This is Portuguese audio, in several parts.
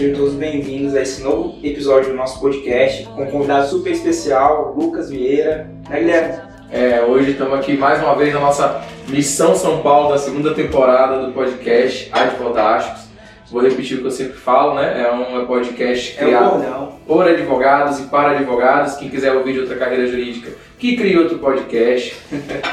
Sejam todos bem-vindos a esse novo episódio do nosso podcast com um convidado super especial, Lucas Vieira. Né, Guilherme? É, hoje estamos aqui mais uma vez na nossa Missão São Paulo da segunda temporada do podcast Advodásticos. Vou repetir o que eu sempre falo, né? É um podcast criado é um por advogados e para advogados. Quem quiser ouvir de outra carreira jurídica, que crie outro podcast.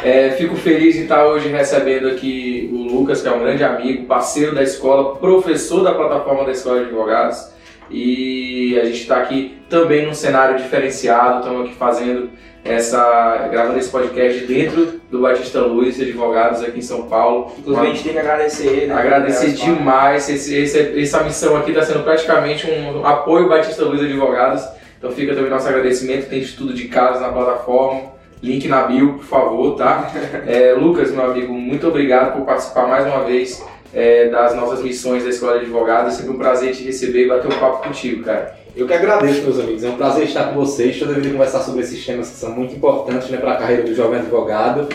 É, fico feliz em estar hoje recebendo aqui o Lucas, que é um grande amigo, parceiro da escola, professor da plataforma da Escola de Advogados. E a gente está aqui também num cenário diferenciado, estamos aqui fazendo essa, gravando esse podcast dentro do Batista Luiz, advogados aqui em São Paulo. Inclusive a gente tem que agradecer ele. Né, agradecer demais, esse, esse, essa missão aqui está sendo praticamente um apoio Batista Luiz Advogados. Então fica também nosso agradecimento, tem estudo de casos na plataforma. Link na bio, por favor, tá? É, Lucas, meu amigo, muito obrigado por participar mais uma vez é, das nossas missões da Escola de Advogados. É sempre um prazer te receber e bater um papo contigo, cara. Eu que agradeço, meus amigos. É um prazer estar com vocês. Toda vez conversar sobre esses temas que são muito importantes né, para a carreira do jovem advogado.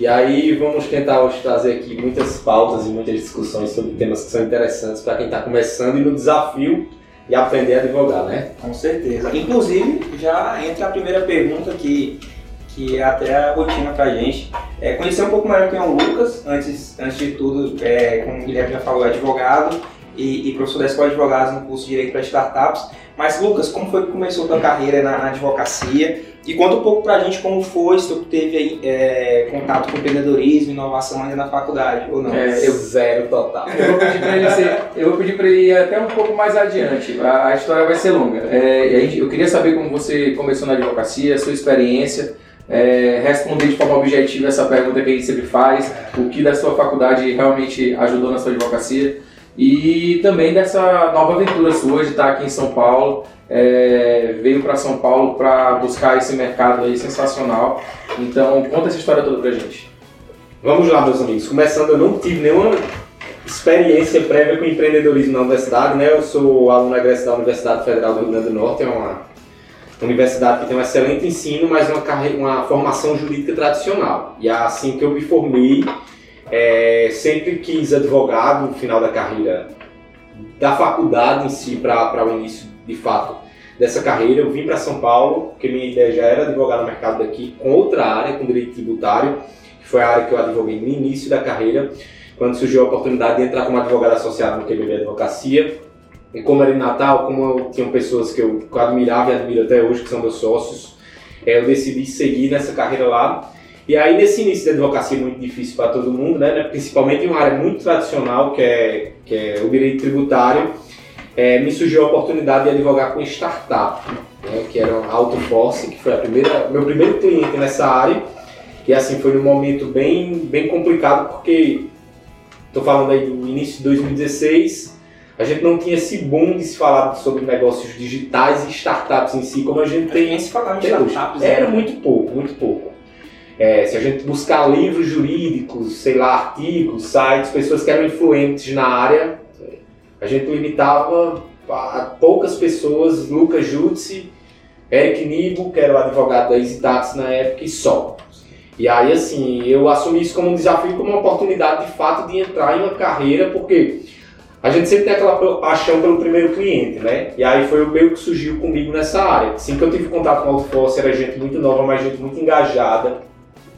E aí vamos tentar hoje trazer aqui muitas pautas e muitas discussões sobre temas que são interessantes para quem está começando e no desafio de aprender a advogar, né? Com certeza. Inclusive, já entra a primeira pergunta que, que é até a rotina para a gente. É conhecer um pouco melhor quem é o Lucas. Antes, antes de tudo, é, como o Guilherme já falou, é advogado e, e professor da Escola de Advogados no curso de Direito para Startups. Mas, Lucas, como foi que começou a tua carreira na, na advocacia? E conta um pouco pra gente como foi, se tu teve aí, é, contato com empreendedorismo, inovação ainda na faculdade, ou não? É, eu zero total. Eu vou pedir pra ele, ser, eu vou pedir pra ele ir até um pouco mais adiante, a, a história vai ser longa. É, eu queria saber como você começou na advocacia, a sua experiência, é, responder de forma objetiva essa pergunta que a gente sempre faz, o que da sua faculdade realmente ajudou na sua advocacia e também dessa nova aventura sua de estar aqui em São Paulo. É, veio para São Paulo para buscar esse mercado aí sensacional. Então, conta essa história toda pra gente. Vamos lá, meus amigos. Começando, eu não tive nenhuma experiência prévia com empreendedorismo na universidade, né? Eu sou aluno egresso da Universidade Federal do Rio Grande do Norte, é uma universidade que tem um excelente ensino, mas uma, uma formação jurídica tradicional. E é assim que eu me formei é, sempre quis advogado no final da carreira da faculdade em si para o início de fato dessa carreira. Eu vim para São Paulo porque minha ideia já era advogar no mercado daqui com outra área, com direito tributário, que foi a área que eu advoguei no início da carreira, quando surgiu a oportunidade de entrar como advogado associado no QBB Advocacia. E como era em Natal, como eu tinha pessoas que eu, que eu admirava e admiro até hoje, que são meus sócios, é, eu decidi seguir nessa carreira lá. E aí, nesse início da advocacia muito difícil para todo mundo, né, principalmente em uma área muito tradicional, que é, que é o direito tributário, é, me surgiu a oportunidade de advogar com startup, né, que era a AutoForce, que foi a primeira, meu primeiro cliente nessa área. E assim, foi num momento bem, bem complicado, porque estou falando aí do início de 2016, a gente não tinha esse boom de se falar sobre negócios digitais e startups em si, como a gente tem. Nem se falava de startups. Era né? muito pouco, muito pouco. É, se a gente buscar livros jurídicos, sei lá, artigos, sites, pessoas que eram influentes na área, a gente limitava a poucas pessoas, Lucas Jutsi, Eric Nibo, que era o advogado da EasyTax na época, e só. E aí, assim, eu assumi isso como um desafio, como uma oportunidade, de fato, de entrar em uma carreira, porque a gente sempre tem aquela paixão pelo primeiro cliente, né? E aí foi o meio que surgiu comigo nessa área. Assim que eu tive contato com o Autoforce, era gente muito nova, mas gente muito engajada,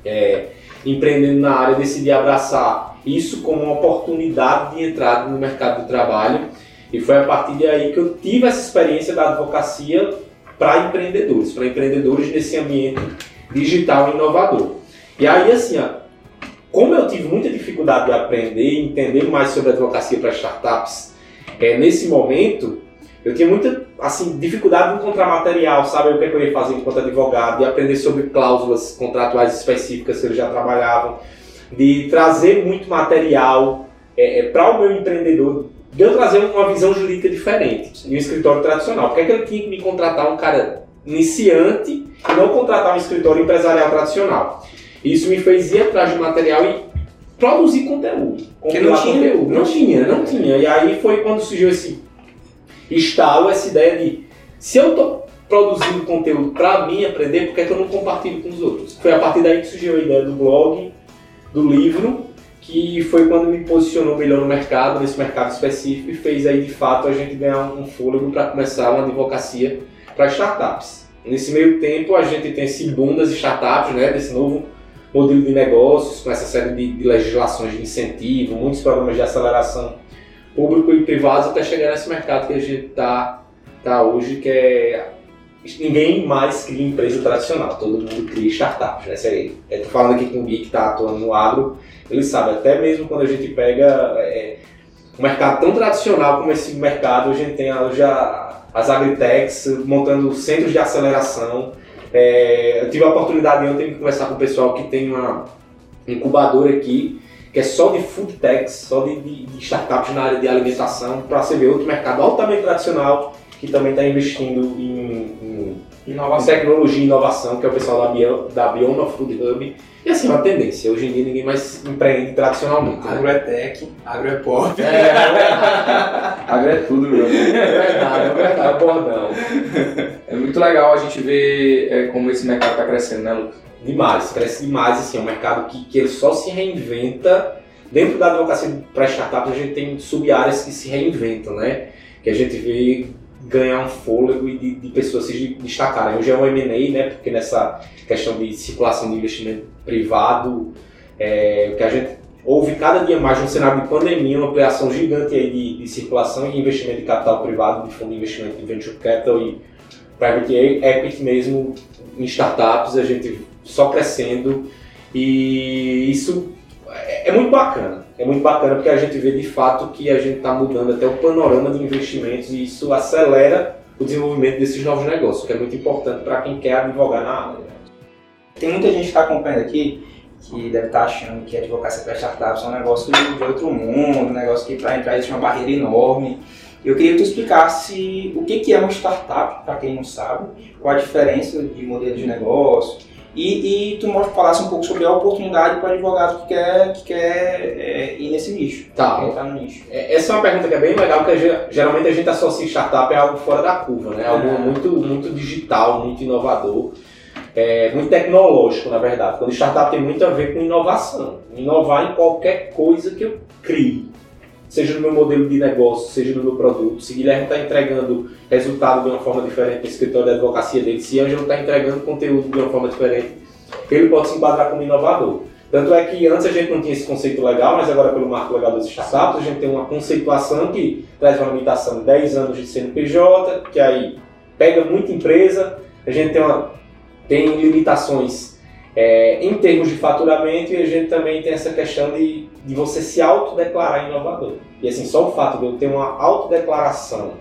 é, empreendendo na área, decidi abraçar isso como uma oportunidade de entrada no mercado do trabalho. E foi a partir daí que eu tive essa experiência da advocacia para empreendedores, para empreendedores nesse ambiente digital inovador. E aí, assim, ó, como eu tive muita dificuldade de aprender e entender mais sobre advocacia para startups é, nesse momento, eu tinha muita assim, dificuldade de encontrar material, sabe? O que, é que eu ia fazer enquanto advogado, de aprender sobre cláusulas contratuais específicas que eles já trabalhavam, de trazer muito material é, é, para o meu empreendedor, de eu trazer uma visão jurídica diferente em um escritório tradicional. Por que, é que eu tinha que me contratar um cara iniciante e não contratar um escritório empresarial tradicional? Isso me fez ir atrás de material e produzir conteúdo. Que não tinha, conteúdo. Não tinha, não tinha. E aí foi quando surgiu esse estalo essa ideia de se eu estou produzindo conteúdo para mim aprender, por que, é que eu não compartilho com os outros? Foi a partir daí que surgiu a ideia do blog, do livro que foi quando me posicionou melhor no mercado, nesse mercado específico, e fez aí de fato a gente ganhar um fôlego para começar uma advocacia para startups. Nesse meio tempo a gente tem esse boom das startups, né, desse novo modelo de negócios, com essa série de, de legislações de incentivo, muitos programas de aceleração público e privados até chegar nesse mercado que a gente está tá hoje, que é ninguém mais cria empresa tradicional, todo mundo cria startups, né? Você, eu tô falando aqui com o Gui que está atuando no agro, ele sabe, até mesmo quando a gente pega é, um mercado tão tradicional como esse mercado, a gente tem já as agritechs montando centros de aceleração. É, eu tive a oportunidade ontem de conversar com o pessoal que tem uma incubadora aqui, que é só de food techs, só de, de, de startups na área de alimentação, para você ver outro mercado altamente tradicional que também está investindo em, em inovação. tecnologia e inovação, que é o pessoal da, Bio, da Bioma Food Hub. E assim, é uma tendência. Hoje em dia ninguém mais empreende tradicionalmente. Agro é tech, agro é pop. É, é agro é tudo, meu. É verdade, é verdade, é bordão. É muito legal a gente ver é, como esse mercado está crescendo, né, Lucas? Demais, cresce demais. Assim, é um mercado que, que ele só se reinventa. Dentro da advocacia para startups, a gente tem sub-áreas que se reinventam, né? Que a gente vê ganhar um fôlego e de, de pessoas se destacarem. Hoje é um M&A, né, porque nessa questão de circulação de investimento privado, é, que a gente houve cada dia mais no cenário de pandemia uma ampliação gigante aí de, de circulação e investimento de capital privado, de fundo de investimento de venture capital e private equity mesmo em startups, a gente só crescendo e isso é, é muito bacana é muito bacana porque a gente vê de fato que a gente está mudando até o panorama de investimentos e isso acelera o desenvolvimento desses novos negócios, que é muito importante para quem quer advogar na área. Tem muita gente que está acompanhando aqui que deve estar tá achando que advocacia para startups é um negócio de outro mundo, um negócio que para entrar existe uma barreira enorme. Eu queria que tu explicasse o que é uma startup, para quem não sabe, qual a diferença de modelo de negócio, e, e tu falasse um pouco sobre a oportunidade para advogado que quer, que quer é, ir nesse nicho. Tá. Entrar no nicho. É, essa é uma pergunta que é bem legal, porque geralmente a gente associa startup a algo fora da curva, né? Algo é. muito, muito digital, muito inovador, é, muito tecnológico, na verdade. Quando startup tem muito a ver com inovação. Inovar em qualquer coisa que eu crie seja no meu modelo de negócio, seja no meu produto. Se Guilherme está entregando resultado de uma forma diferente no escritório de advocacia dele, se Ângelo está entregando conteúdo de uma forma diferente, ele pode se enquadrar como inovador. Tanto é que antes a gente não tinha esse conceito legal, mas agora pelo marco legal dos startups a gente tem uma conceituação que traz uma limitação de 10 anos de CNPJ, que aí pega muita empresa, a gente tem, uma, tem limitações é, em termos de faturamento e a gente também tem essa questão de, de você se autodeclarar inovador. E assim, só o fato de eu ter uma autodeclaração,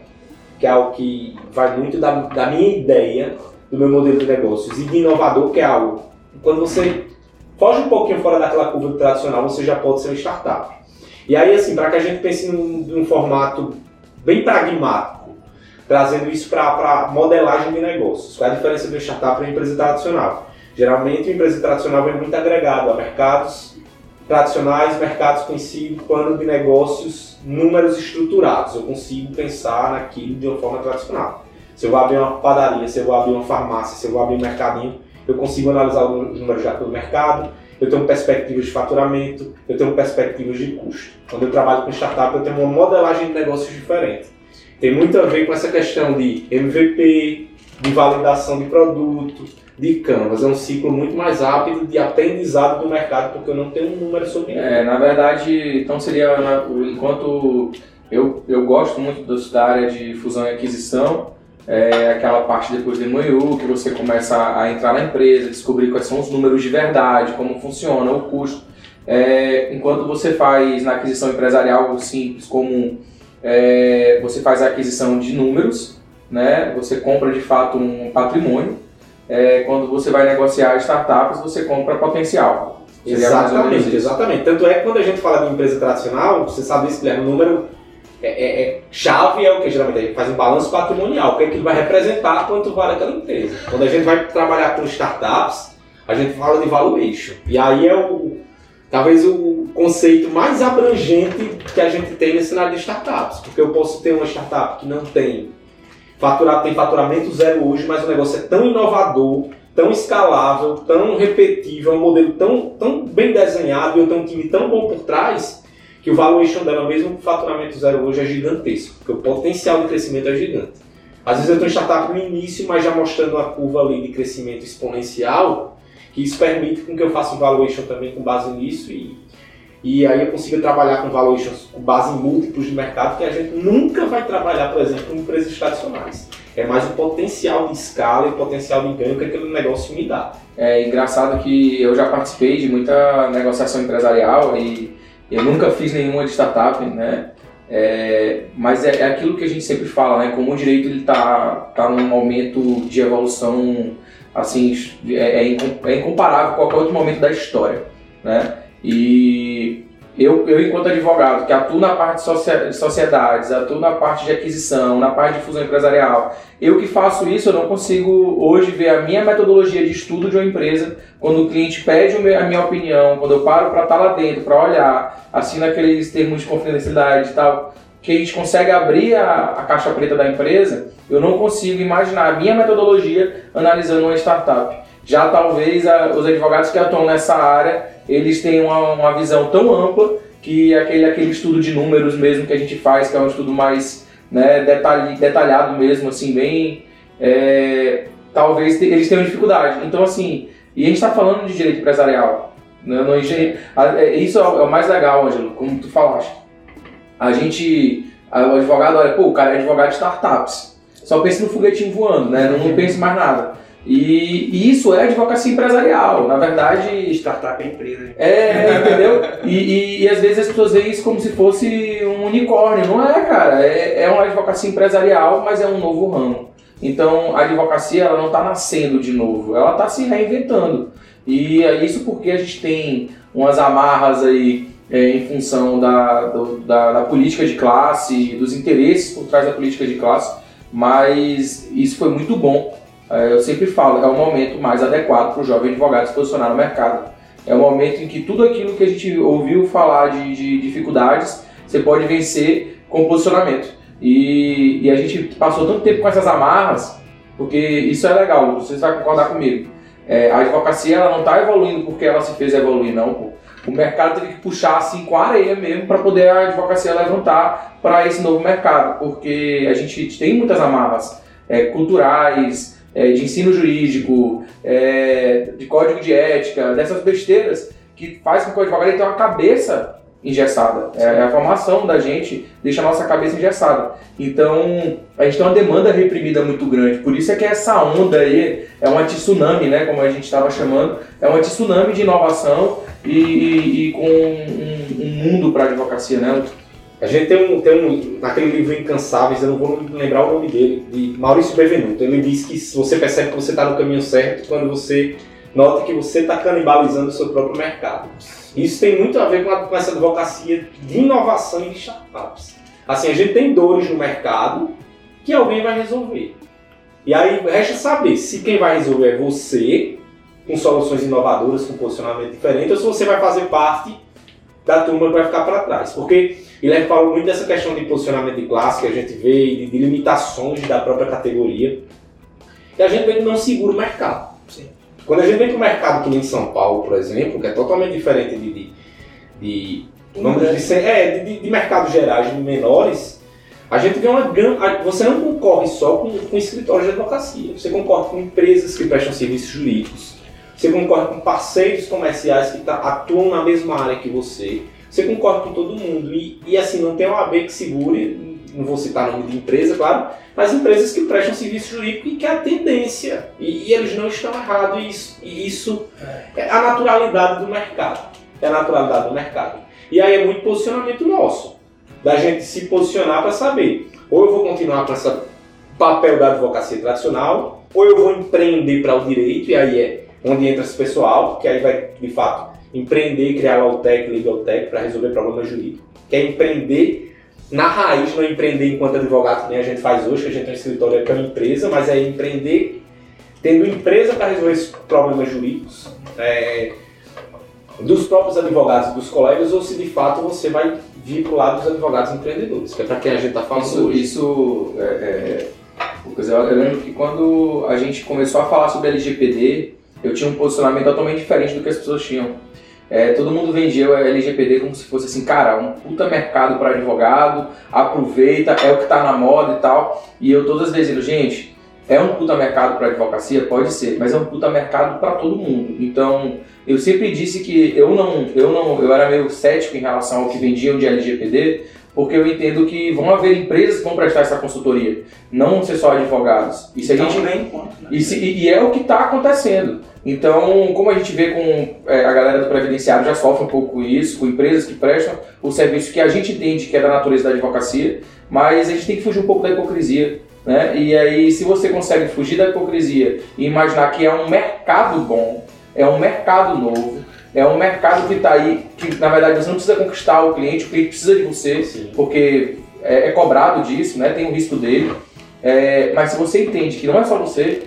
que é algo que vai muito da, da minha ideia, do meu modelo de negócios, e de inovador, que é algo, quando você foge um pouquinho fora daquela curva tradicional, você já pode ser uma startup. E aí, assim, para que a gente pense num, num formato bem pragmático, trazendo isso para modelagem de negócios. Qual é a diferença uma startup para uma empresa tradicional? Geralmente, a empresa tradicional vem muito agregado a mercados tradicionais, mercados conhecidos, plano de negócios, números estruturados. Eu consigo pensar naquilo de uma forma tradicional. Se eu vou abrir uma padaria, se eu vou abrir uma farmácia, se eu vou abrir um mercadinho, eu consigo analisar os números já do mercado, eu tenho perspectivas de faturamento, eu tenho perspectivas de custo. Quando eu trabalho com startup, eu tenho uma modelagem de negócios diferente. Tem muito a ver com essa questão de MVP, de validação de produto, de Canvas. É um ciclo muito mais rápido de aprendizado do mercado, porque eu não tenho um número sobre isso. É, na verdade, então seria, enquanto eu, eu gosto muito da área de fusão e aquisição, é aquela parte depois do MOU, que você começa a entrar na empresa, descobrir quais são os números de verdade, como funciona, o custo. É, enquanto você faz na aquisição empresarial algo simples, como é, você faz a aquisição de números, né? você compra de fato um patrimônio, é, quando você vai negociar startups, você compra potencial. Exatamente, exatamente. Tanto é que quando a gente fala de empresa tradicional, você sabe isso, Guilherme, o número é, é, é, chave é o que geralmente a gente faz um balanço patrimonial, o que, é que ele vai representar quanto vale aquela empresa. Quando a gente vai trabalhar com startups, a gente fala de valuation. E aí é o talvez o conceito mais abrangente que a gente tem nesse cenário de startups, porque eu posso ter uma startup que não tem Faturar, tem faturamento zero hoje, mas o negócio é tão inovador, tão escalável, tão repetível, um modelo tão, tão bem desenhado e eu tenho um time tão bom por trás que o valuation dela, mesmo com faturamento zero hoje, é gigantesco, porque o potencial de crescimento é gigante. Às vezes eu estou em startup no início, mas já mostrando uma curva ali de crescimento exponencial, que isso permite com que eu faça um valuation também com base nisso e, e aí eu consiga trabalhar com valuations com base em múltiplos de mercado que a gente nunca vai trabalhar, por exemplo, com empresas tradicionais. É mais o potencial de escala e o potencial de ganho que aquele negócio me dá. É engraçado que eu já participei de muita negociação empresarial e eu nunca fiz nenhuma de startup, né? É, mas é, é, aquilo que a gente sempre fala, né? Como o direito ele tá, tá num momento de evolução assim é, é, é incomparável com qualquer outro momento da história, né? E eu, eu enquanto advogado, que atuo na parte de sociedades, atuo na parte de aquisição, na parte de fusão empresarial, eu que faço isso, eu não consigo hoje ver a minha metodologia de estudo de uma empresa, quando o cliente pede a minha opinião, quando eu paro para estar lá dentro, para olhar, assino aqueles termos de confidencialidade e tal, que a gente consegue abrir a, a caixa preta da empresa, eu não consigo imaginar a minha metodologia analisando uma startup. Já talvez a, os advogados que atuam nessa área eles têm uma, uma visão tão ampla que aquele, aquele estudo de números mesmo que a gente faz, que é um estudo mais né, detalhe, detalhado mesmo, assim, bem. É, talvez eles tenham dificuldade. Então, assim, e a gente está falando de direito empresarial. Né, no é, isso é o mais legal, Ângelo, como tu falaste. A gente, o advogado olha, pô, o cara é advogado de startups. Só pensa no foguetinho voando, né? Não, não pensa mais nada. E, e, isso é advocacia empresarial. Na verdade. Startup é empresa. É, entendeu? E, e, e, às vezes as pessoas veem isso como se fosse um unicórnio. Não é, cara. É, é uma advocacia empresarial, mas é um novo ramo. Então a advocacia ela não está nascendo de novo, ela está se reinventando. E é isso porque a gente tem umas amarras aí é, em função da, do, da, da política de classe, dos interesses por trás da política de classe, mas isso foi muito bom eu sempre falo, é o momento mais adequado para o jovem advogado se posicionar no mercado. É o momento em que tudo aquilo que a gente ouviu falar de, de dificuldades, você pode vencer com posicionamento. E, e, a gente passou tanto tempo com essas amarras, porque isso é legal, você vai concordar comigo. É, a advocacia ela não está evoluindo porque ela se fez evoluir, não. O mercado teve que puxar assim com a areia mesmo para poder a advocacia levantar para esse novo mercado, porque a gente tem muitas amarras é, culturais, é, de ensino jurídico, é, de código de ética, dessas besteiras que faz com que o advogado tenha uma cabeça engessada. É, a formação da gente deixa a nossa cabeça engessada. Então, a gente tem uma demanda reprimida muito grande. Por isso é que essa onda aí é uma tsunami, né, como a gente estava chamando, é uma tsunami de inovação e, e, e com um, um mundo para a advocacia, né? A gente tem um, tem um, naquele livro Incansáveis, eu não vou lembrar o nome dele, de Maurício Bevenuto. Ele diz que você percebe que você está no caminho certo quando você nota que você está canibalizando o seu próprio mercado. Isso tem muito a ver com, a, com essa advocacia de inovação e de startups. Assim, a gente tem dores no mercado que alguém vai resolver. E aí resta saber se quem vai resolver é você, com soluções inovadoras, com posicionamento diferente, ou se você vai fazer parte da turma que vai ficar para trás. Porque ele falou muito dessa questão de posicionamento de classe que a gente vê, de, de limitações da própria categoria. E a gente vê que não segura o mercado. Sim. Quando a gente vem para o mercado que nem São Paulo, por exemplo, que é totalmente diferente de, de, de, de, é, de, de mercados gerais, de menores, a gente vê uma grande. Você não concorre só com, com escritórios de advocacia, você concorre com empresas que prestam serviços jurídicos, você concorre com parceiros comerciais que tá, atuam na mesma área que você, você concorda com todo mundo. E, e assim, não tem uma AB que segure, não vou citar nome de empresa, claro, mas empresas que prestam serviço jurídico e que é a tendência. E, e eles não estão errados, e isso, e isso é a naturalidade do mercado. É a naturalidade do mercado. E aí é muito posicionamento nosso, da gente se posicionar para saber, ou eu vou continuar com esse papel da advocacia tradicional, ou eu vou empreender para o direito, e aí é onde entra esse pessoal, que aí vai, de fato, empreender, criar o Tech, Legal Tech para resolver problemas jurídicos. Que é empreender na raiz, não é empreender enquanto advogado, que nem a gente faz hoje, que a gente tem um escritório que é uma empresa, mas é empreender tendo empresa para resolver esses problemas jurídicos é, dos próprios advogados dos colegas, ou se de fato você vai vir para o lado dos advogados empreendedores, que é para quem a gente está falando isso, hoje. Isso é, é eu lembro que quando a gente começou a falar sobre LGPD, eu tinha um posicionamento totalmente diferente do que as pessoas tinham. É, todo mundo vendia o LGPD como se fosse assim, cara, um puta mercado para advogado, aproveita, é o que está na moda e tal. E eu todas as vezes digo, gente, é um puta mercado para advocacia? Pode ser, mas é um puta mercado para todo mundo. Então, eu sempre disse que eu não, eu não, eu era meio cético em relação ao que vendiam de LGPD, porque eu entendo que vão haver empresas que vão prestar essa consultoria, não ser só advogados. E se a então, gente vem né? e, se, e é o que está acontecendo. Então, como a gente vê com é, a galera do previdenciário já sofre um pouco isso, com empresas que prestam o serviço que a gente entende que é da natureza da advocacia, mas a gente tem que fugir um pouco da hipocrisia. Né? E aí, se você consegue fugir da hipocrisia e imaginar que é um mercado bom, é um mercado novo, é um mercado que está aí, que na verdade você não precisa conquistar o cliente, o cliente precisa de você, Sim. porque é, é, cobrado disso, né? tem o risco dele. É, mas se você entende que não é só você,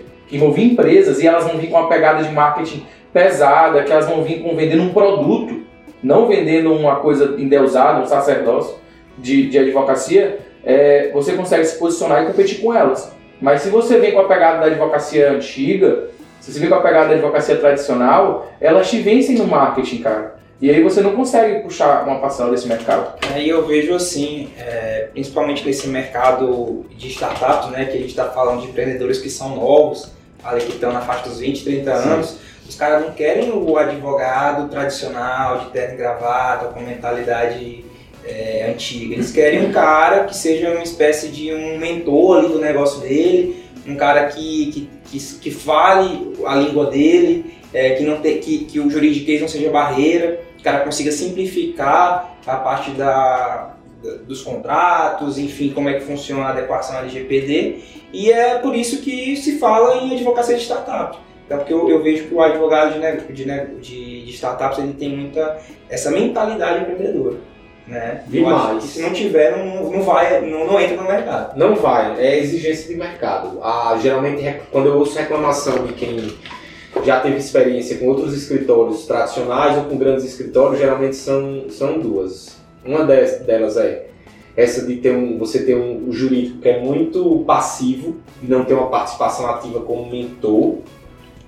vir empresas e elas vão vir com uma pegada de marketing pesada, que elas vão vir com vendendo um produto, não vendendo uma coisa endeusada, um sacerdócio de, de advocacia, é, você consegue se posicionar e competir com elas. Mas se você vem com a pegada da advocacia antiga, se você vem com a pegada da advocacia tradicional, elas te vencem no marketing, cara. E aí você não consegue puxar uma parcela desse mercado. Aí eu vejo assim, é, principalmente nesse mercado de startups, né, que a gente está falando de empreendedores que são novos, ali que estão na faixa dos 20, 30 Sim. anos, os caras não querem o advogado tradicional, de terno e gravata, com mentalidade é, antiga. Eles querem um cara que seja uma espécie de um mentor ali do negócio dele, um cara que, que, que, que fale a língua dele, é, que, não te, que, que o juridiquês não seja barreira, que o cara consiga simplificar a parte da, dos contratos, enfim, como é que funciona a adequação LGPD, e é por isso que se fala em advocacia de startup. Então, porque eu, eu vejo que o advogado de, de, de, de startups ele tem muita essa mentalidade empreendedora. Né? Demais. se não tiver, não, não vai, não, não entra no mercado. Não vai, é exigência de mercado. Ah, geralmente, quando eu ouço reclamação de quem já teve experiência com outros escritórios tradicionais ou com grandes escritórios, geralmente são, são duas. Uma delas é essa de ter um, você ter um jurídico que é muito passivo e não ter uma participação ativa como mentor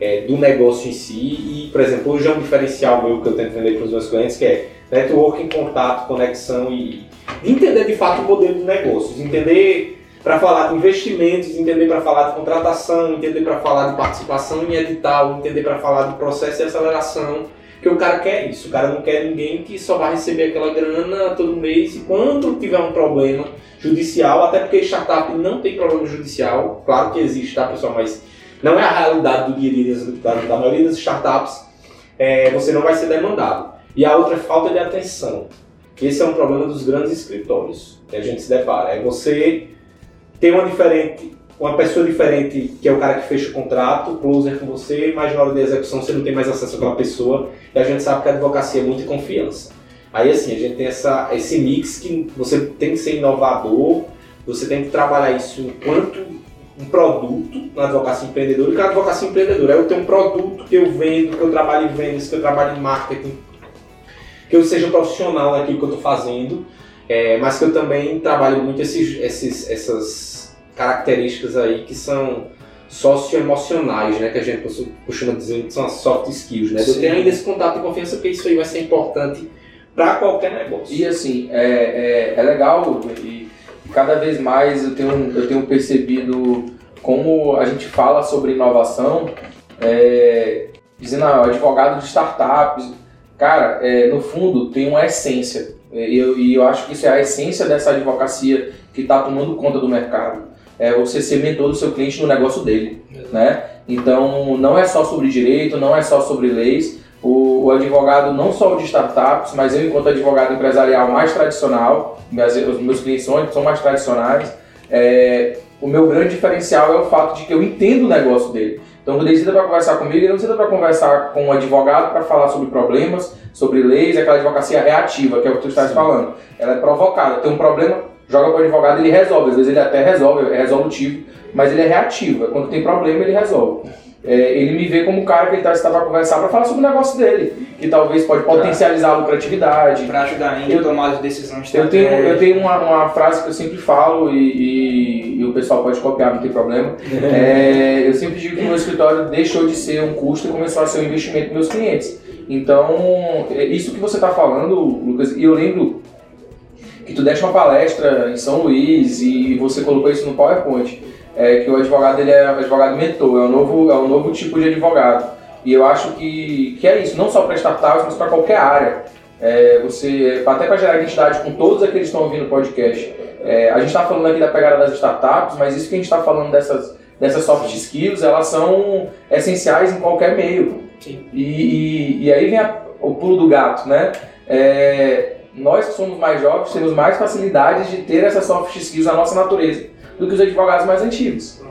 é, do negócio em si. E, por exemplo, hoje é um diferencial meu que eu tento vender para os meus clientes que é networking, contato, conexão e entender de fato o modelo de negócios, entender para falar de investimentos, entender para falar de contratação, entender para falar de participação em edital, entender para falar de processo de aceleração porque o cara quer isso, o cara não quer ninguém que só vai receber aquela grana todo mês e quando tiver um problema judicial, até porque startup não tem problema judicial, claro que existe, tá pessoal, mas não é a realidade do dia a dia da, maioria das startups, é, você não vai ser demandado. E a outra é falta de atenção. Esse é um problema dos grandes escritórios que a gente se depara. É você ter uma diferente uma pessoa diferente, que é o cara que fecha o contrato, closer com você, mas na hora da execução você não tem mais acesso àquela pessoa, e a gente sabe que a advocacia é muita confiança. Aí assim, a gente tem essa, esse mix que você tem que ser inovador, você tem que trabalhar isso enquanto um produto na advocacia empreendedora, e que a advocacia empreendedora é eu tenho um produto que eu vendo, que eu trabalho em vendas, que eu trabalho em marketing, que eu seja profissional naquilo que eu estou fazendo, é, mas que eu também trabalho muito esses, esses, essas características aí que são socioemocionais, né, que a gente costuma dizer que são as soft skills, né? Eu tenho ainda esse contato e confiança porque isso aí vai ser importante para qualquer negócio. E assim, é, é, é legal e cada vez mais eu tenho, eu tenho percebido como a gente fala sobre inovação, é, dizendo, ah, advogado de startups, cara, é, no fundo tem uma essência. E eu, e eu acho que isso é a essência dessa advocacia que está tomando conta do mercado é você ser mentor do seu cliente no negócio dele, né? Então, não é só sobre direito, não é só sobre leis. O, o, advogado, não só de startups, mas eu, enquanto advogado empresarial mais tradicional, os meus clientes são, são mais tradicionais, é, o meu grande diferencial é o fato de que eu entendo o negócio dele. Então, quando ele senta para conversar comigo, ele não senta para conversar com um advogado para falar sobre problemas, sobre leis, aquela advocacia reativa, que é o que tu estás falando. Ela é provocada. Tem um problema, joga para o advogado ele resolve. Às vezes ele até resolve, é resolutivo, mas ele é reativo. Quando tem problema, ele resolve. É, ele me vê como um cara que ele está tá para conversar para falar sobre o negócio dele. que talvez pode potencializar a lucratividade. Para ajudar em Eu- tomar as decisões Eu tenho, eu tenho uma, uma frase que eu sempre falo e, e- e o pessoal pode copiar, não tem problema. É, eu sempre digo que o meu escritório deixou de ser um custo e começou a ser um investimento dos meus clientes. Então, é isso que você está falando, Lucas, e eu lembro que tu deste uma palestra em São Luís e você colocou isso no PowerPoint, é, que o advogado ele é advogado mentor, é um novo, é um novo tipo de advogado. E eu acho que, que é isso, não só para startups, mas para qualquer área. É, você, até para gerar identidade com todos aqueles que estão ouvindo o podcast. É, a gente está falando aqui da pegada das startups, mas isso que a gente está falando dessas, dessas soft skills, elas são essenciais em qualquer meio. E, e, e aí vem a- o pulo do gato, né? É, nós que somos mais jovens temos mais facilidades de ter essas soft skills na nossa natureza do que os advogados mais antigos.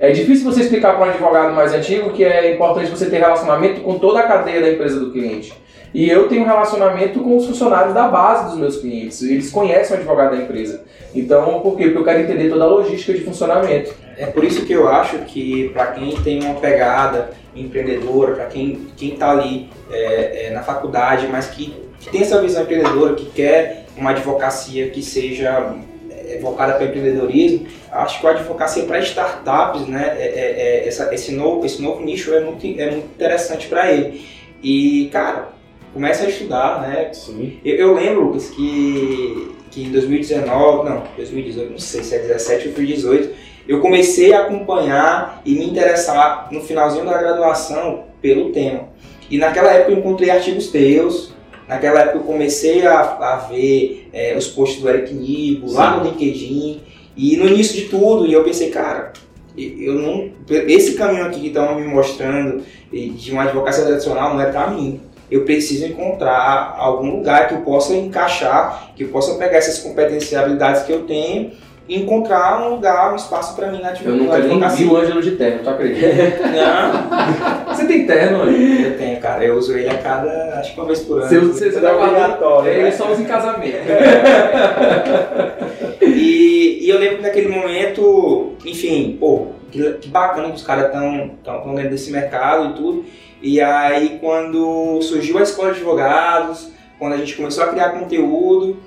É difícil você explicar para um advogado mais antigo que é importante você ter relacionamento com toda a cadeia da empresa do cliente. E eu tenho relacionamento com os funcionários da base dos meus clientes. Eles conhecem o advogado da empresa. Então, por quê? Porque eu quero entender toda a logística de funcionamento. É por isso que eu acho que para quem tem uma pegada empreendedora, para quem quem está ali é, é, na faculdade, mas que, que tem essa visão empreendedora, que quer uma advocacia que seja é, voltada para empreendedorismo, acho que a advocacia para startups, né, é, é, é, essa, esse, novo, esse novo nicho é muito, é muito interessante para ele. E, cara, começa a estudar, né, Sim. eu, eu lembro, Lucas, que, que em 2019, não, 2018, não sei se é 17 ou foi 18, eu comecei a acompanhar e me interessar no finalzinho da graduação pelo tema. E naquela época eu encontrei artigos teus, naquela época eu comecei a, a ver é, os posts do Eric Nibo, lá no LinkedIn, e no início de tudo, e eu pensei, cara, eu não, esse caminho aqui que estão me mostrando de uma advocacia tradicional não é para mim. Eu preciso encontrar algum lugar que eu possa encaixar, que eu possa pegar essas competências e habilidades que eu tenho encontrar um lugar, um espaço para mim na advo- Eu na nunca nem advocacia. vi o Ângelo de terno, tu acredita? Não, Você tem terno aí? eu tenho, cara. Eu uso ele a cada, acho que uma vez por ano. Você, você, você tá guardando. É, né? ele só usa em casamento. E, e eu lembro que naquele momento, enfim, pô, que, que bacana que os caras estão tão, tão dentro desse mercado e tudo. E aí quando surgiu a escola de advogados, quando a gente começou a criar conteúdo,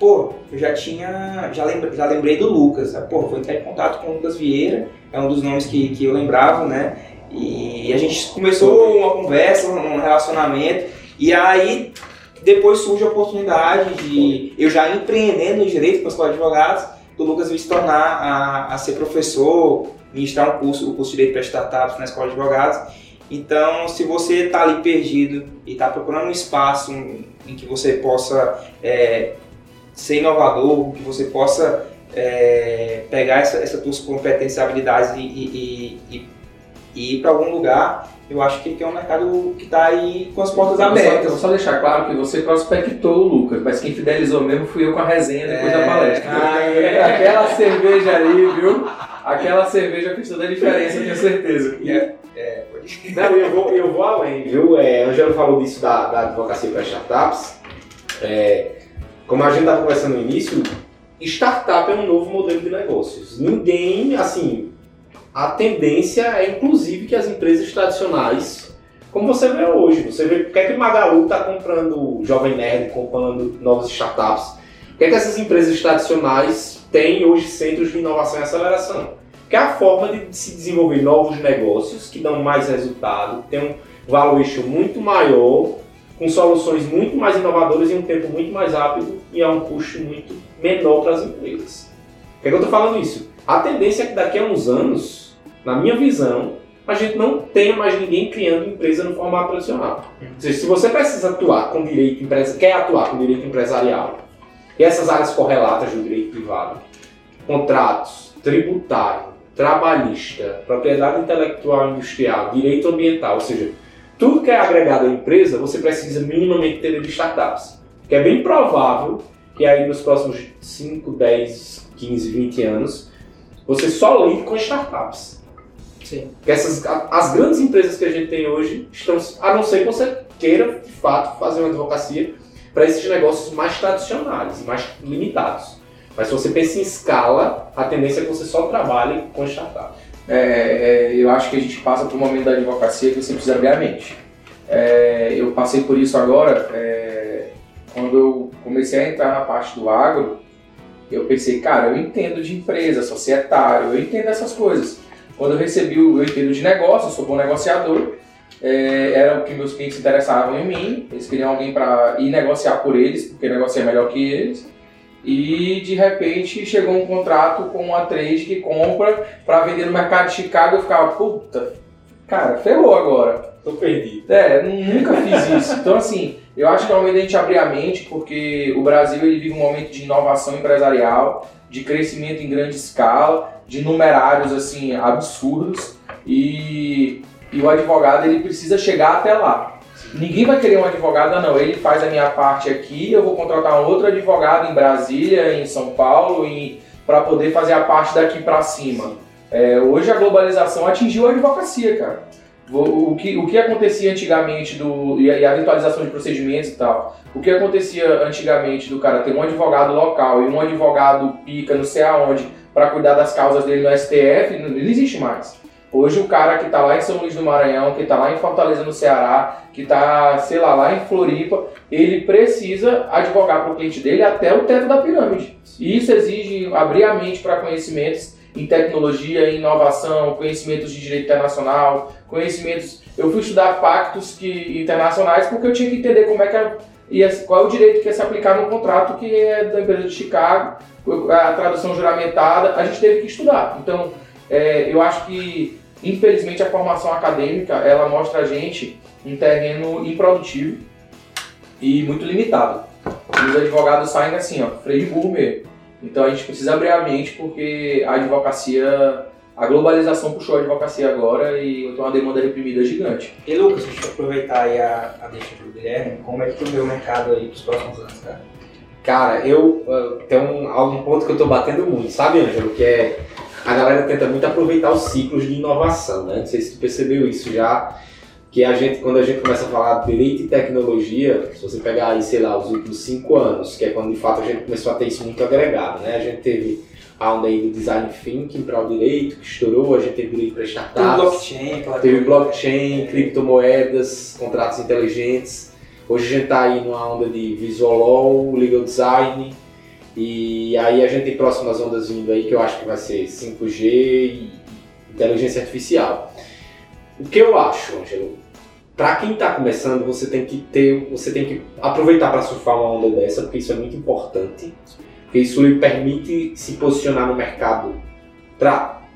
pô, eu já tinha, já, lembra, já lembrei do Lucas, pô, vou entrar em contato com o Lucas Vieira, é um dos nomes que, que eu lembrava, né? E a gente começou uma conversa, um relacionamento, e aí depois surge a oportunidade de eu já empreendendo em direito com a escola de advogados, do Lucas vir se tornar a, a ser professor, ministrar um curso, o curso de direito para startups na escola de advogados. Então, se você está ali perdido e está procurando um espaço em, em que você possa é, ser inovador, que você possa é, pegar essa, essa tuas competências e habilidades e, e- e- e ir para algum lugar, eu acho que, que é um mercado que está aí com as portas só- abertas. vou só deixar claro que você prospectou o Lucas, mas quem fidelizou mesmo fui eu com a resenha depois É. da palestra. Ah, Aquela cerveja ali, viu? Aquela cerveja fez toda a diferença, eu tenho certeza. É, pode Não, eu vou, eu vou além, viu? É, Angelo falou disso da, da advocacia para startups. É, como a gente estava conversando no início, startup é um novo modelo de negócios. Ninguém, assim, a tendência é inclusive que as empresas tradicionais, como você vê hoje, você vê por que, é que o Magalu está comprando o Jovem Nerd, comprando novas startups. Por que, é que essas empresas tradicionais têm hoje centros de inovação e aceleração? que é a forma de se desenvolver novos negócios que dão mais resultado, tem um valuation muito maior, com soluções muito mais inovadoras em um tempo muito mais rápido e a um custo muito menor para as empresas. Por que, é que eu estou falando isso? A tendência é que daqui a uns anos, na minha visão, a gente não tenha mais ninguém criando empresa no formato tradicional. Ou seja, se você precisa atuar com direito empresarial, quer atuar com direito empresarial, e essas áreas correlatas do direito privado, contratos, tributário, trabalhista, propriedade intelectual industrial, direito ambiental, ou seja, tudo que é agregado à empresa, você precisa minimamente ter de startups. Que é bem provável que aí nos próximos 5, 10, 15, 20 anos, você só lide com startups. Sim. Que essas, as grandes empresas que a gente tem hoje estão, a não ser que você queira, de fato, fazer uma advocacia para esses negócios mais tradicionais, mais limitados. Mas se você pensa em escala, a tendência é que você só trabalhe com startup. É, é, eu acho que a gente passa por um momento da advocacia que você precisa abrir a mente. É, eu passei por isso agora, é, quando eu comecei a entrar na parte do agro, eu pensei, cara, eu entendo de empresa, societário, eu entendo essas coisas. Quando eu recebi o eu entendo de negócio, sou bom negociador, é, era o que meus clientes interessavam em mim, eles queriam alguém para ir negociar por eles, porque negociar é melhor que eles. E de repente chegou um contrato com uma trade que compra para vender no mercado de Chicago. Eu ficava, puta, cara, ferrou agora. Tô perdido. É, nunca fiz isso. Então, assim, eu acho que é o momento a gente abrir a mente, porque o Brasil ele vive um momento de inovação empresarial, de crescimento em grande escala, de numerários assim absurdos e, e o advogado ele precisa chegar até lá. Ninguém vai querer um advogado, ah, não. Ele faz a minha parte aqui, eu vou contratar um outro advogado em Brasília, em São Paulo, para poder fazer a parte daqui para cima. É, hoje a globalização atingiu a advocacia, cara. O, que, o que acontecia antigamente do, e a, e a virtualização de procedimentos e tal. O que acontecia antigamente do cara ter um advogado local e um advogado pica não sei aonde para cuidar das causas dele no STF, não, não existe mais. Hoje o cara que está lá em São Luís do Maranhão, que está lá em Fortaleza no Ceará, que está, sei lá, lá em Floripa, ele precisa advogar para o cliente dele até o teto da pirâmide. E isso exige abrir a mente para conhecimentos em tecnologia, em inovação, conhecimentos de direito internacional, conhecimentos. Eu fui estudar pactos que, internacionais porque eu tinha que entender como é que ia, qual é o direito que ia se aplicar no contrato que é da empresa de Chicago, a tradução juramentada, a gente teve que estudar. Então, é, eu acho que Infelizmente, a formação acadêmica ela mostra a gente um terreno improdutivo e muito limitado. E os advogados saem assim, ó, freio de burro mesmo. Então a gente precisa abrir a mente porque a advocacia, a globalização puxou a advocacia agora e tem uma demanda reprimida gigante. E Lucas, deixa eu aproveitar aí a, a deixa do Guilherme, como é que tu vê o mercado aí pros próximos anos, cara? Cara, eu uh, tem um, um ponto que eu tô batendo muito, sabe, Ângelo? Que é a galera tenta muito aproveitar os ciclos de inovação, né? Não sei se tu percebeu isso já, que a gente, quando a gente começa a falar de direito e tecnologia, se você pegar aí, sei lá, os últimos cinco anos, que é quando de fato a gente começou a ter isso muito agregado, né? A gente teve a onda aí do design thinking para o direito, que estourou, a gente teve direito para startups. Teve blockchain, claro. Teve blockchain, criptomoedas, contratos inteligentes. Hoje a gente está aí numa onda de visual law, legal design, e aí a gente tem próximas ondas vindo aí que eu acho que vai ser 5G e inteligência artificial. O que eu acho, Angelo, para quem está começando, você tem que ter, você tem que aproveitar para surfar uma onda dessa, porque isso é muito importante. Porque isso lhe permite se posicionar no mercado,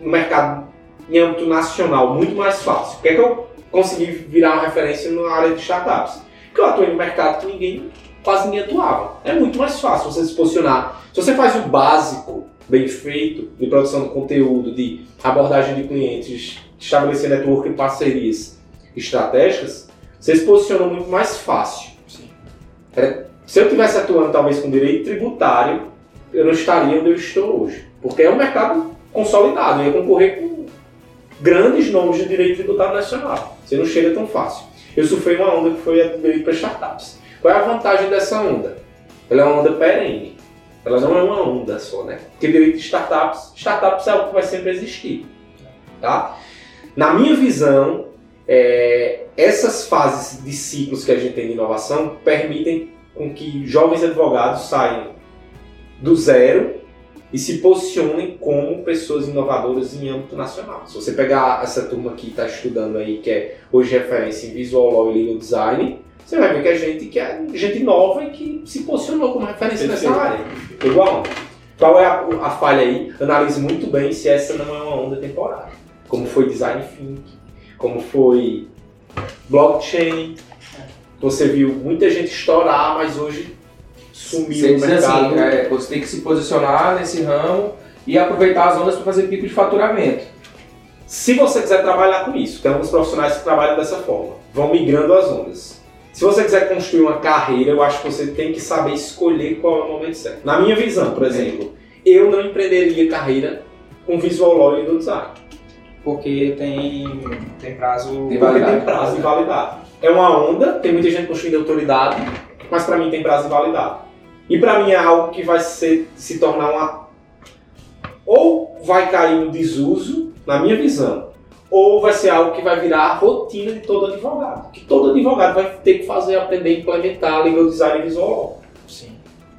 no mercado em âmbito nacional muito mais fácil. Por que, é que eu consegui virar uma referência na área de startups? Porque eu atuei no mercado que ninguém quase ninguém atuava. É muito mais fácil você se posicionar. Se você faz o básico bem feito de produção de conteúdo, de abordagem de clientes, estabelecer network e parcerias estratégicas, você se posiciona muito mais fácil. É, se eu tivesse atuando talvez com direito tributário, eu não estaria onde eu estou hoje. Porque é um mercado consolidado, eu ia concorrer com grandes nomes de direito tributário nacional. Você não chega tão fácil. Eu sofri uma onda que foi a do direito para startups. Qual é a vantagem dessa onda? Ela é uma onda perene. Ela não é uma onda só, né? Porque direito de startups, startups é algo que vai sempre existir. Tá? Na minha visão, é, essas fases de ciclos que a gente tem de inovação permitem com que jovens advogados saiam do zero e se posicionem como pessoas inovadoras em âmbito nacional. Se você pegar essa turma que está estudando aí, que é hoje referência em Visual Law e Legal Design, você vai ver que é gente que é gente nova e que se posicionou como referência nessa área. Igual. Qual é a, a, falha aí? Analise muito bem se essa não é uma onda temporária. Como foi design thinking, como foi blockchain. Você viu muita gente estourar, mas hoje sumiu você no mercado. Assim, é, você tem que se posicionar nesse ramo e aproveitar as ondas para fazer pico de faturamento. Se você quiser trabalhar com isso, tem alguns profissionais que trabalham dessa forma, vão migrando as ondas. Se você quiser construir uma carreira, eu acho que você tem que saber escolher qual é o momento certo. Na minha visão, por exemplo, eu não empreenderia carreira com visual law e do design. Porque tem, tem prazo tem validade. Tem prazo de validade. É uma onda, tem muita gente construindo autoridade, mas para mim tem prazo de validade. E para mim é algo que vai ser, se tornar uma. Ou vai cair no desuso, na minha visão, ou vai ser algo que vai virar a rotina de todo advogado. Que todo advogado vai ter que fazer, aprender a implementar legal design visual. Sim.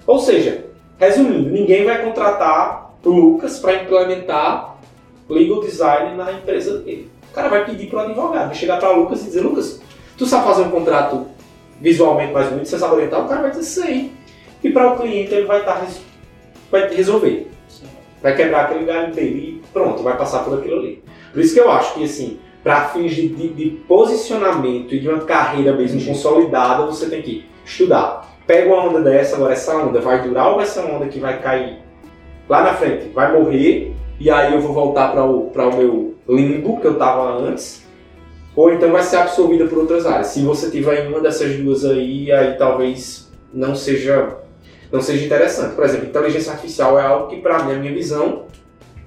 Ou seja, resumindo, ninguém vai contratar o Lucas para implementar legal design na empresa dele. O cara vai pedir para o advogado, vai chegar para o Lucas e dizer, Lucas, tu sabe fazer um contrato visualmente mais bonito, você sabe orientar? O cara vai dizer, sei. E para o cliente ele vai estar vai resolver. Vai quebrar aquele galho dele e pronto, vai passar por aquilo ali. Por isso que eu acho que assim, para fins de, de, de, posicionamento e de uma carreira mesmo consolidada, você tem que estudar. Pega uma onda dessa, agora essa onda vai durar ou vai ser uma onda que vai cair lá na frente? Vai morrer e aí eu vou voltar para o, o meu limbo que eu estava antes ou então vai ser absorvida por outras áreas. Se você tiver em uma dessas duas aí, aí talvez não seja não seja interessante. Por exemplo, inteligência artificial é algo que, para mim, a minha visão,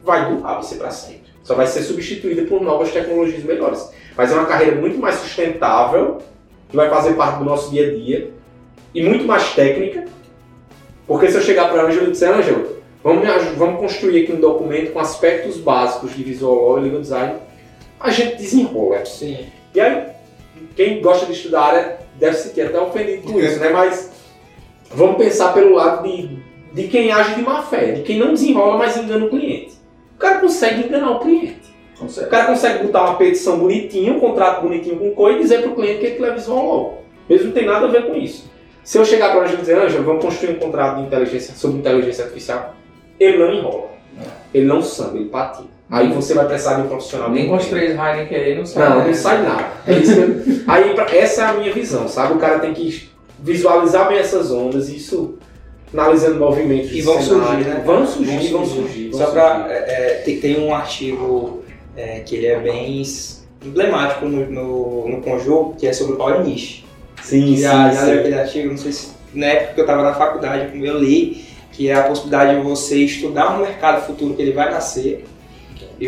vai durar você para sempre. Só vai ser substituída por novas tecnologias melhores. Mas é uma carreira muito mais sustentável, que vai fazer parte do nosso dia a dia, e muito mais técnica. Porque se eu chegar para a Ângela e disser, Ângela, vamos, vamos construir aqui um documento com aspectos básicos de visual law e legal design, a gente desenrola. Sim. E aí, quem gosta de estudar a área deve se sentir até ofendido com isso, né? Mas vamos pensar pelo lado de, de quem age de má fé, de quem não desenrola, mas engana o cliente. O cara consegue enganar o cliente. Consegue. O cara consegue botar uma petição bonitinha, um contrato bonitinho com cor e dizer para o cliente que ele leva visual logo. Mesmo não tem nada a ver com isso. Se eu chegar para o Ângelo e dizer, Ângelo, vamos construir um contrato de inteligência, sobre inteligência artificial, ele não enrola. Ele não samba, ele patina. Aí você vai precisar de um profissional. Nem com os três Heineken aí não sai. Não, não sai nada. É isso aí, essa é a minha visão, sabe? O cara tem que visualizar bem essas ondas, isso analisando movimentos e vão surgir, né? Vão surgir, vão surgir. Só para é, tem, tem, um artigo é, que ele é bem emblemático no, no, no conjunto, que é sobre o Paulo Niche. Sim, já, sim, já leu aquele artigo, não sei se na época que eu estava na faculdade, como eu li, que é a possibilidade de você estudar um mercado futuro que ele vai nascer,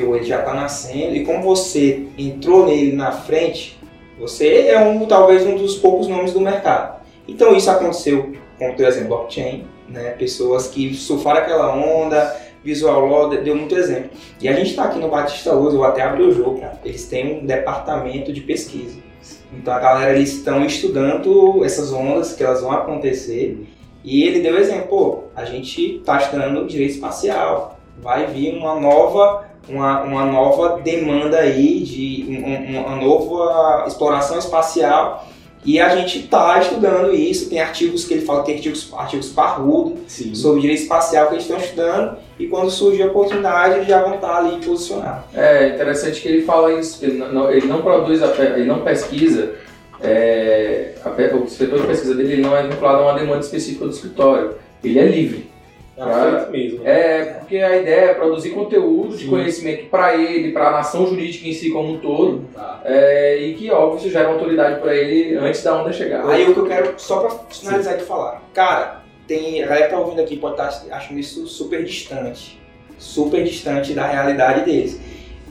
ou ele já está nascendo, e como você entrou nele na frente, você é um talvez um dos poucos nomes do mercado. Então isso aconteceu com, por exemplo, blockchain, né? pessoas que surfaram aquela onda, Visual Law deu muito exemplo. E a gente está aqui no Batista Luz, eu até abri o jogo, eles têm um departamento de pesquisa. Então a galera eles estão estudando essas ondas que elas vão acontecer e ele deu exemplo, pô, a gente está estudando direito espacial, vai vir uma nova uma, uma nova demanda aí de um, uma nova exploração espacial e a gente está estudando isso, tem artigos que ele fala, tem artigos, artigos parrudos sobre direito espacial que eles estão estudando, e quando surgir a oportunidade, eles já vão estar tá ali posicionados. É interessante que ele fala isso, ele não, ele não produz, ele não pesquisa, é, a, o setor de pesquisa dele ele não é vinculado a uma demanda específica do escritório, ele é livre. Pra, mesmo. É, porque a ideia é produzir conteúdo de conhecimento para ele, para a nação jurídica em si como um todo, tá. é, e que, óbvio, isso gera autoridade para ele antes da onda chegar. Aí o que eu quero, só para finalizar Sim. de falar, cara, tem, a galera que tá ouvindo aqui pode estar tá achando isso super distante, super distante da realidade deles.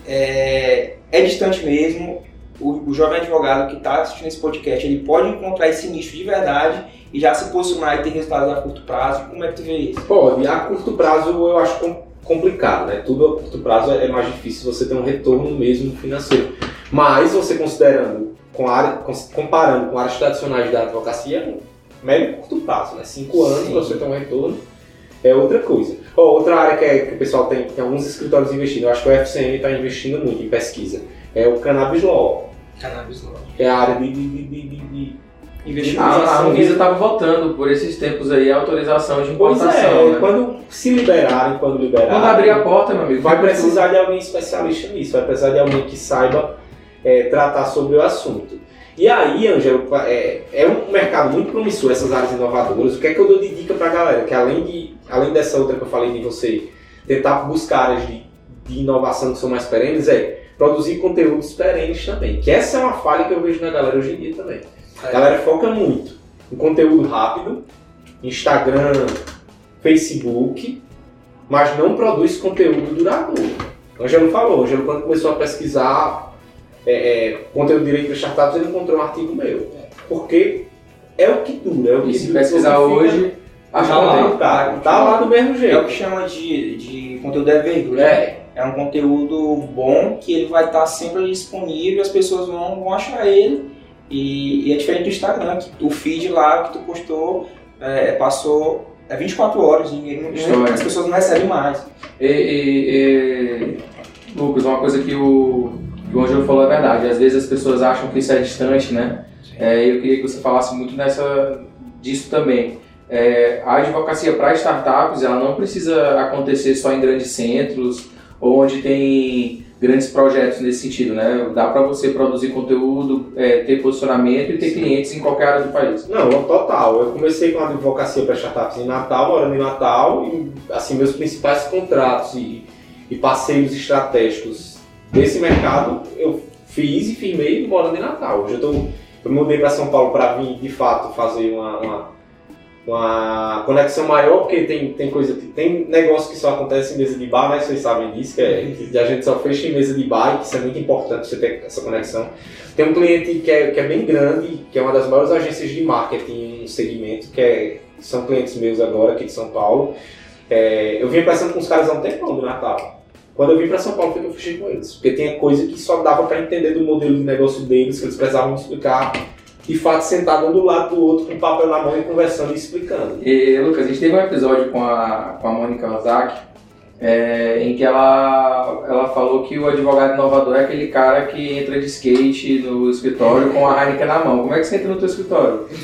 É, é distante mesmo, o, o jovem advogado que está assistindo esse podcast, ele pode encontrar esse nicho de verdade e já se posicionar e ter resultados a curto prazo? Como é que tu vê isso? Pode, a curto prazo eu acho complicado, né? Tudo a curto prazo é mais difícil você ter um retorno mesmo financeiro. Mas você considerando, com a área, comparando com áreas tradicionais da advocacia, médio curto prazo, né? Cinco anos para você ter um retorno é outra coisa. Oh, outra área que, é, que o pessoal tem, tem alguns escritórios investindo, eu acho que o FCM está investindo muito em pesquisa, é o Cannabis Law. Cannabis Law. É a área de, de, de, de, de Investigação. A, a Anvisa estava votando por esses tempos aí a autorização de importação. Pois é, né? quando se liberarem, quando liberarem. Quando abrir a porta, meu amigo. Vai precisar tudo. de alguém especialista nisso, vai precisar de alguém que saiba é, tratar sobre o assunto. E aí, Angelo, é, é um mercado muito promissor, essas áreas inovadoras. O que é que eu dou de dica para a galera? Que além, de, além dessa outra que eu falei de você tentar buscar áreas de, de inovação que são mais perenes, é produzir conteúdos perenes também. Que essa é uma falha que eu vejo na galera hoje em dia também a galera foca muito em conteúdo rápido, Instagram, Facebook, mas não produz conteúdo duradouro. O Angelo falou, o Angelo quando começou a pesquisar é, é, conteúdo direito para startups, ele encontrou um artigo meu. Porque é o que dura, é o que e se pesquisar hoje, acho tá, lá, tá, tá lá do mesmo jeito. É o que chama de, de conteúdo evergreen. É. é um conteúdo bom que ele vai estar sempre disponível, as pessoas vão, vão achar ele. E, e, é diferente do Instagram, que o feed lá que tu postou é, passou é 24 horas e as pessoas não recebem mais. E, e, e, Lucas, uma coisa que o, que o Angelo falou é verdade. Às vezes as pessoas acham que isso é distante, né? É, eu queria que você falasse muito nessa, disso também. É, a advocacia para startups ela não precisa acontecer só em grandes centros ou onde tem grandes projetos nesse sentido, né? Dá para você produzir conteúdo, é, ter posicionamento e ter Sim. clientes em qualquer área do país. Não, total. Eu comecei com a advocacia para startups em Natal, morando em Natal, e assim meus principais contratos e, e parceiros estratégicos desse mercado eu fiz e firmei morando em Natal. Hoje eu, tô, eu mudei para São Paulo para vir de fato fazer uma, uma uma conexão maior, porque tem, tem coisa, tem negócio que só acontece em mesa de bar, né? Vocês sabem disso, que, é, que a gente só fecha em mesa de bar, e que isso é muito importante você ter essa conexão. Tem um cliente que é, que é bem grande, que é uma das maiores agências de marketing no segmento, que, é, são clientes meus agora, aqui de São Paulo. É, eu vim conversando com os caras há um tempo do Natal. Quando eu vim para São Paulo, foi que eu fechei com eles. Porque tinha coisa que só dava para entender do modelo de negócio deles, que eles precisavam explicar de fato sentado um do lado do outro com o papel na mão e conversando e explicando. E, Lucas, a gente teve um episódio com a, com a Mônica Ozaki é, em que ela, ela falou que o advogado inovador é aquele cara que entra de skate no escritório com a Heineken na mão. Como é que você entra no teu escritório?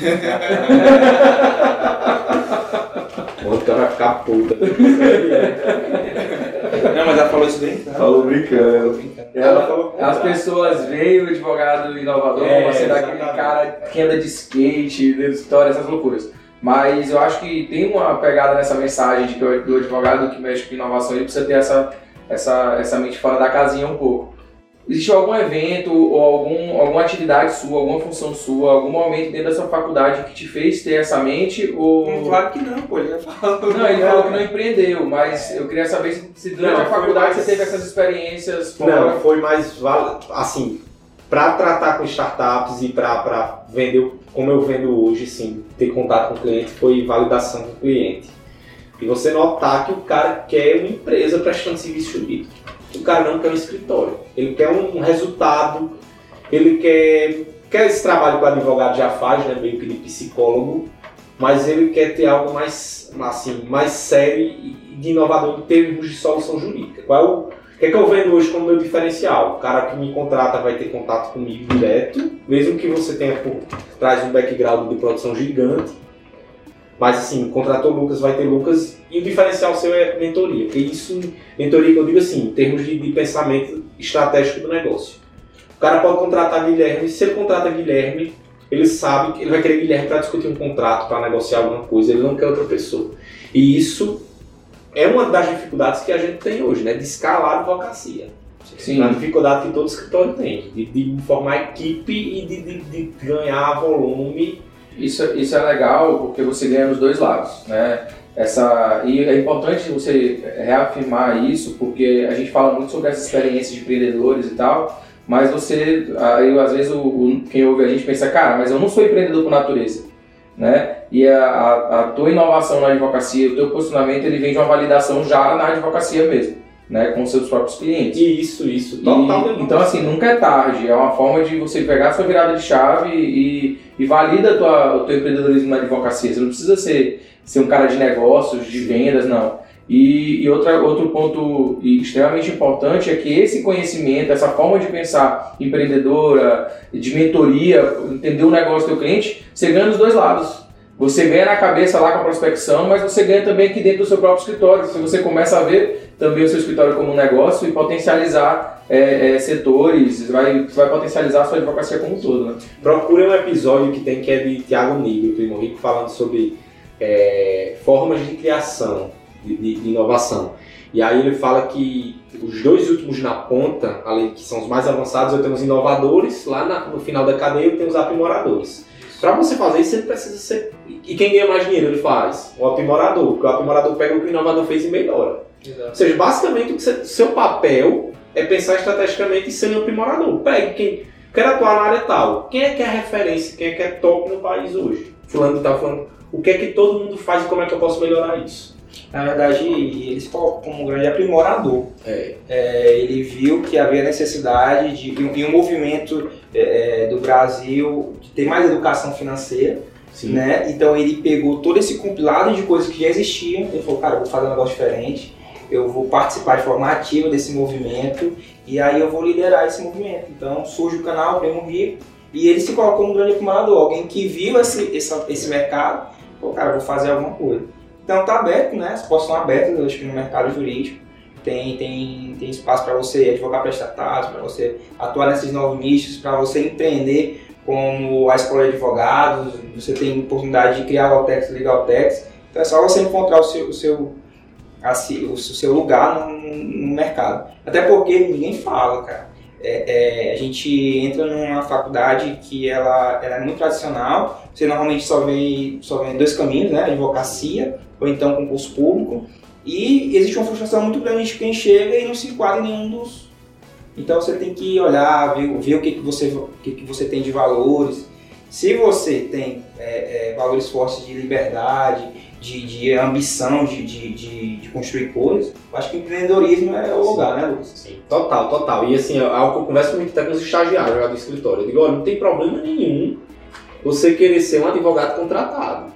O cara vai ficar puta. Não, mas ela falou isso brincando. Falou brincando. Ela, falou, as pessoas veem o advogado inovador é, como sendo aquele cara que anda de skate, de história, essas loucuras. Mas eu acho que tem uma pegada nessa mensagem de que o advogado que mexe com inovação ele precisa ter essa, essa, essa mente fora da casinha um pouco. Existiu algum evento ou algum, alguma atividade sua, alguma função sua, algum momento dentro da sua faculdade que te fez ter essa mente? Ou... Hum, claro que não, pô, ele já falou. Não, ele falou que não empreendeu, mas eu queria saber se, se durante não, a faculdade mais... você teve essas experiências. Fora... Não, foi mais. Assim, para tratar com startups e para vender como eu vendo hoje, sim, ter contato com o cliente foi validação do cliente. E você notar que o cara quer uma empresa prestando serviço jurídico o cara não quer um escritório. Ele quer um resultado, ele quer, quer esse trabalho que o advogado já faz, né, meio que de psicólogo, mas ele quer ter algo mais, assim, mais sério e de inovador em termos de solução jurídica. Qual é o, o que, é que eu vendo hoje como meu diferencial? O cara que me contrata vai ter contato comigo direto, mesmo que você tenha por trás um background de produção gigante, mas assim, contratou Lucas, vai ter Lucas, e o diferencial seu é mentoria. Porque isso, mentoria que eu digo assim, em termos de, de pensamento estratégico do negócio. O cara pode contratar Guilherme, se ele contrata Guilherme, ele sabe que ele vai querer Guilherme para discutir um contrato, para negociar alguma coisa, ele não quer outra pessoa. E isso é uma das dificuldades que a gente tem hoje, né? De escalar a advocacia. Sim. A dificuldade que todo escritório tem, de, de formar equipe e de, de, de ganhar volume isso, isso é legal porque você ganha nos dois lados, né? Essa, e é importante você reafirmar isso porque a gente fala muito sobre essa experiência de empreendedores e tal, mas você, aí às vezes o, o, quem ouve a gente pensa, cara, mas eu não sou empreendedor por natureza, né? E a, a, a tua inovação na advocacia, o teu posicionamento, ele vem de uma validação já na advocacia mesmo né, com seus próprios clientes. Isso, isso. Então, assim, nunca é tarde. É uma forma de você pegar a sua virada de chave e, e valida tua, o teu empreendedorismo na advocacia. Você não precisa ser, ser um cara de negócios, de vendas, não. E, e outra, outro ponto extremamente importante é que esse conhecimento, essa forma de pensar empreendedora, de mentoria, entender o negócio do cliente, você ganha dos dois lados. Você ganha na cabeça lá com a prospecção, mas você ganha também aqui dentro do seu próprio escritório, porque você começa a ver também o seu escritório como um negócio e potencializar é, é, setores, vai, vai potencializar a sua advocacia como um todo. Né? Procure um episódio que tem que é de Tiago Nigro, Primo Rico, falando sobre é, formas de criação, de, de, de, inovação. E aí ele fala que os dois últimos na ponta, além que são os mais avançados, eu tenho os inovadores, lá na, no final da cadeia eu tenho os aprimoradores. Para você fazer isso, ele precisa ser. E quem ganha mais dinheiro ele faz? O aprimorador, porque o aprimorador pega o que o inovador fez e melhora. Exato. Ou seja, basicamente o você, seu papel é pensar estrategicamente e ser um aprimorador. Pegue quem quer atuar na área tal. Quem é que é referência? Quem é que é top no país hoje? Fulano tal, fulano. O que é que todo mundo faz e como é que eu posso melhorar isso? Na verdade, ele se colocou como um grande aprimorador. É. É, ele viu que havia necessidade de e um movimento é, do Brasil de ter mais educação financeira, Sim. né? Então ele pegou todo esse compilado de coisas que já existiam e falou, cara, eu vou fazer um negócio diferente, eu vou participar de forma ativa desse movimento e aí eu vou liderar esse movimento. Então surge o canal Primo Rico e ele se colocou como um grande aprimorador, alguém que viu esse, esse, esse mercado, falou, cara, eu vou fazer alguma coisa. Então tá aberto, né? As portas estão abertas, acho que no mercado jurídico tem, tem, tem espaço para você advogar para estatais, para você atuar nesses novos nichos, para você empreender como a escola de advogados, você tem oportunidade de criar Valtex e Legaltex. Então é só você encontrar o seu, o seu, o seu lugar no, no mercado. Até porque ninguém fala, cara. É, é, a gente entra numa faculdade que ela, ela é muito tradicional, você normalmente só vê, só vê dois caminhos, né? Advocacia ou então concurso público. E existe uma frustração muito grande de quem chega e não se enquadra em nenhum dos. Então você tem que olhar, ver, ver o que, que, você, o que, que você tem de valores. Se você tem é, é, valores fortes de liberdade, de, de ambição de, de, de, de, construir coisas, eu acho que empreendedorismo é o lugar, né, Lucas? Sim, total, total. E assim, é algo que eu converso muito até com os estagiários lá do escritório. Eu digo, olha, não tem problema nenhum você querer ser um advogado contratado.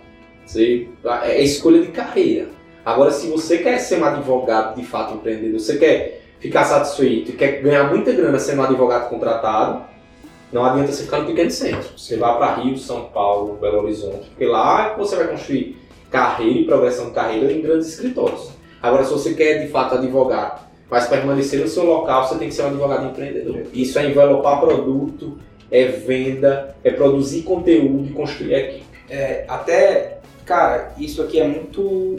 Você, é escolha de carreira. Agora, se você quer ser um advogado de fato empreendedor, você quer ficar satisfeito e quer ganhar muita grana sendo um advogado contratado, não adianta você ficar no pequeno centro. Você vai para Rio, São Paulo, Belo Horizonte, porque lá você vai construir carreira e progressão de carreira em grandes escritórios. Agora, se você quer de fato advogar, mas permanecer no seu local, você tem que ser um advogado empreendedor. Isso é envelopar produto, é venda, é produzir conteúdo e construir equipe. É, até, cara, isso aqui é muito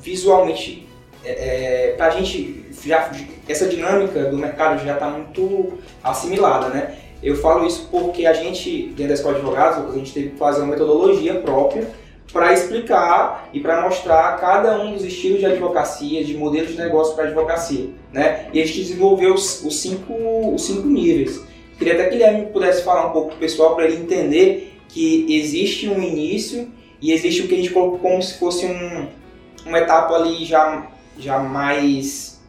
visualmente é, é, pra gente já essa dinâmica do mercado já está muito assimilada, né? Eu falo isso porque a gente dentro da escola de advogados a gente teve que fazer uma metodologia própria para explicar e para mostrar cada um dos estilos de advocacia, de modelos de negócio para advocacia, né? E a gente desenvolveu os, os, cinco, os cinco níveis. Queria até que o Guilherme pudesse falar um pouco para o pessoal para ele entender que existe um início e existe o que a gente colocou como se fosse um, uma etapa ali já, já mais.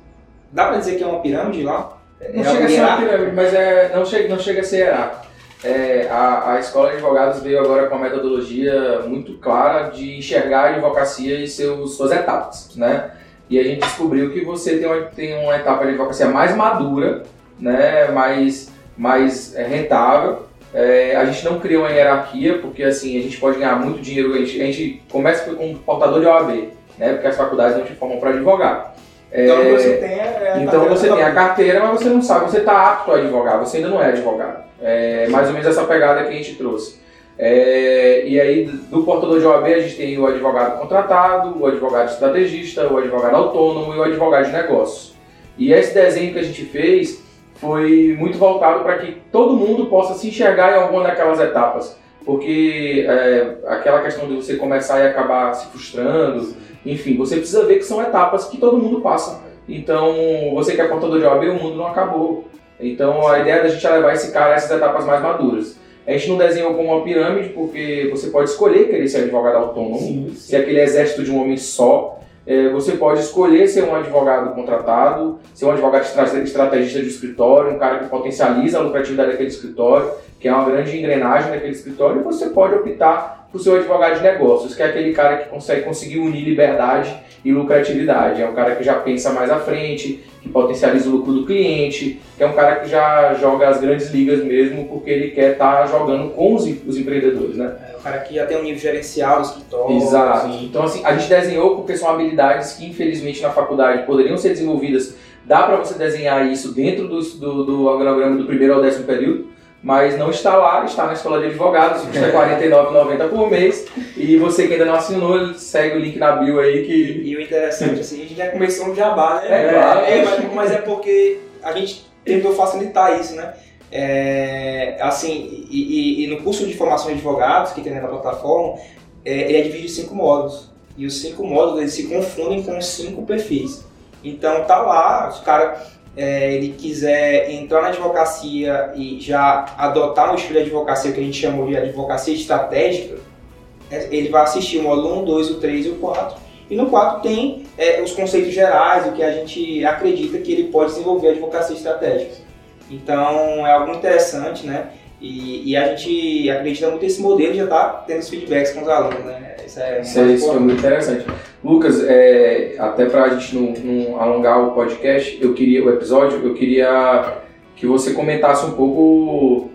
Dá para dizer que é uma pirâmide lá? Não é chega a ser uma pirâmide, mas é, não, chega, não chega a ser hierárquico. É, a, a escola de advogados veio agora com uma metodologia muito clara de enxergar a advocacia e seus, suas etapas, né? E a gente descobriu que você tem uma, tem uma etapa de advocacia mais madura, né? mais, mais rentável. É, a gente não cria uma hierarquia, porque assim, a gente pode ganhar muito dinheiro, a gente, a gente começa com um portador de OAB, né? Porque as faculdades não te formam para advogar. Então você tem a, então você tem a carteira, mas você não sabe, você está apto a advogar, você ainda não é advogado. É mais ou menos essa pegada que a gente trouxe. É, e aí, do portador de OAB, a gente tem o advogado contratado, o advogado estrategista, o advogado autônomo e o advogado de negócios. E esse desenho que a gente fez foi muito voltado para que todo mundo possa se enxergar em alguma daquelas etapas. Porque é, aquela questão de você começar e acabar se frustrando, enfim, você precisa ver que são etapas que todo mundo passa. Então, você que é portador de OAB, o mundo não acabou. Então, a ideia da gente é levar esse cara a essas etapas mais maduras. A gente não desenhou como uma pirâmide, porque você pode escolher querer ser advogado autônomo, sim, sim. ser aquele exército de um homem só. É, você pode escolher ser um advogado contratado, ser um advogado estrategista de escritório, um cara que potencializa a lucratividade daquele escritório, que é uma grande engrenagem daquele escritório, e você pode optar por ser um advogado de negócios, que é aquele cara que consegue conseguir unir liberdade e lucratividade. É um cara que já pensa mais à frente, que potencializa o lucro do cliente, que é um cara que já joga as grandes ligas mesmo, porque ele quer estar tá jogando com os, os empreendedores, né? É, o cara que já tem um nível gerencial escritório. Exato. Assim. Então, assim, a gente desenhou porque são habilidades que, infelizmente, na faculdade poderiam ser desenvolvidas. Dá para você desenhar isso dentro do, do, do organograma do primeiro ao décimo período, mas não está lá, está na escola de advogados, custa R$ 49,90 por mês. E você que ainda não assinou, segue o link na bio aí que. E o interessante, assim, a gente já começou no jabá, né? É, claro. É, mas, mas, é porque a gente tentou facilitar isso, né? É, assim, e, e, e, no curso de formação de advogados, que tem na plataforma, é, ele é dividido em cinco módulos. E os cinco módulos eles se confundem com os cinco perfis. Então tá lá, os caras é, ele quiser entrar na advocacia e já adotar um estilo de advocacia que a gente chama de advocacia estratégica, é, ele vai assistir o módulo 1, 2, o 3 e o 4 E no 4 tem é, os conceitos gerais, o que a gente acredita que ele pode desenvolver a advocacia estratégica. Então é algo interessante, né? E, e, a gente acredita muito nesse modelo já está tendo os feedbacks com os alunos, né? Isso é, isso, é, isso é muito interessante. Lucas, é, até para a gente não, não, alongar o podcast, eu queria o episódio, eu queria que você comentasse um pouco